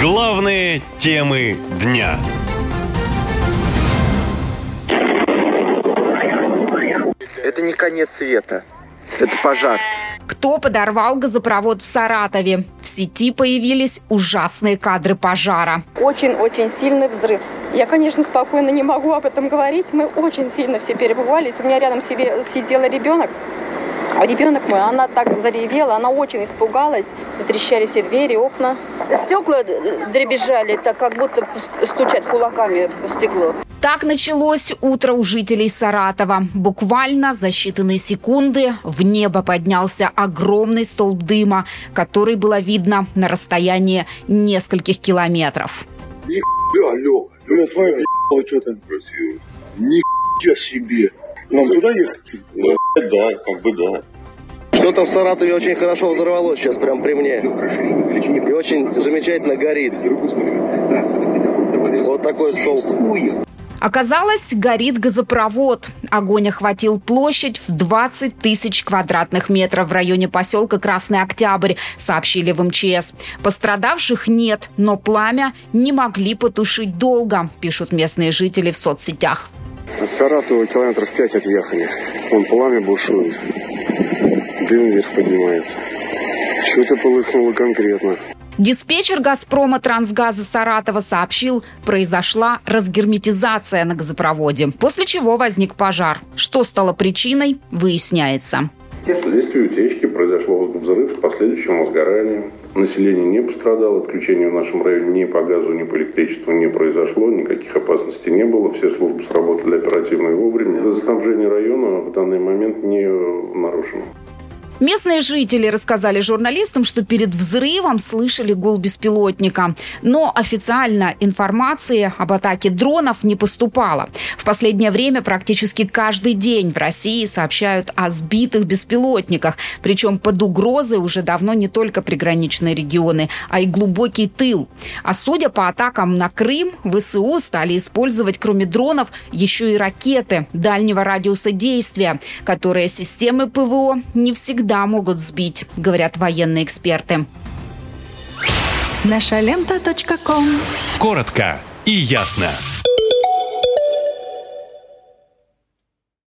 Главные темы дня. Это не конец света. Это пожар. Кто подорвал газопровод в Саратове? В сети появились ужасные кадры пожара. Очень-очень сильный взрыв. Я, конечно, спокойно не могу об этом говорить. Мы очень сильно все перебывались. У меня рядом себе сидел ребенок. А ребенок мой, она так заревела, она очень испугалась. Затрещали все двери, окна. Стекла дребезжали, так как будто стучать кулаками по стеклу. Так началось утро у жителей Саратова. Буквально за считанные секунды в небо поднялся огромный столб дыма, который было видно на расстоянии нескольких километров. Нихуя, Лёха, ну я смотрю, ебало что-то. Красиво. Нихуя себе. Нам туда ехать? Ну, да, как бы да. Что-то в Саратове очень хорошо взорвалось сейчас прям при мне. И очень замечательно горит. Вот такой столб. Оказалось, горит газопровод. Огонь охватил площадь в 20 тысяч квадратных метров в районе поселка Красный Октябрь, сообщили в МЧС. Пострадавших нет, но пламя не могли потушить долго, пишут местные жители в соцсетях. От Саратова километров пять отъехали. Вон пламя бушует. Дым вверх поднимается. Что-то полыхнуло конкретно. Диспетчер «Газпрома» Трансгаза Саратова сообщил, произошла разгерметизация на газопроводе, после чего возник пожар. Что стало причиной, выясняется. Вследствие утечки произошло взрыв, последующему возгоранию. Население не пострадало, отключения в нашем районе ни по газу, ни по электричеству не произошло, никаких опасностей не было, все службы сработали оперативно и вовремя. Газоснабжение района в данный момент не нарушено. Местные жители рассказали журналистам, что перед взрывом слышали гул беспилотника. Но официально информации об атаке дронов не поступало. В последнее время практически каждый день в России сообщают о сбитых беспилотниках. Причем под угрозой уже давно не только приграничные регионы, а и глубокий тыл. А судя по атакам на Крым, ВСУ стали использовать кроме дронов еще и ракеты дальнего радиуса действия, которые системы ПВО не всегда всегда могут сбить, говорят военные эксперты. Наша лента. Коротко и ясно.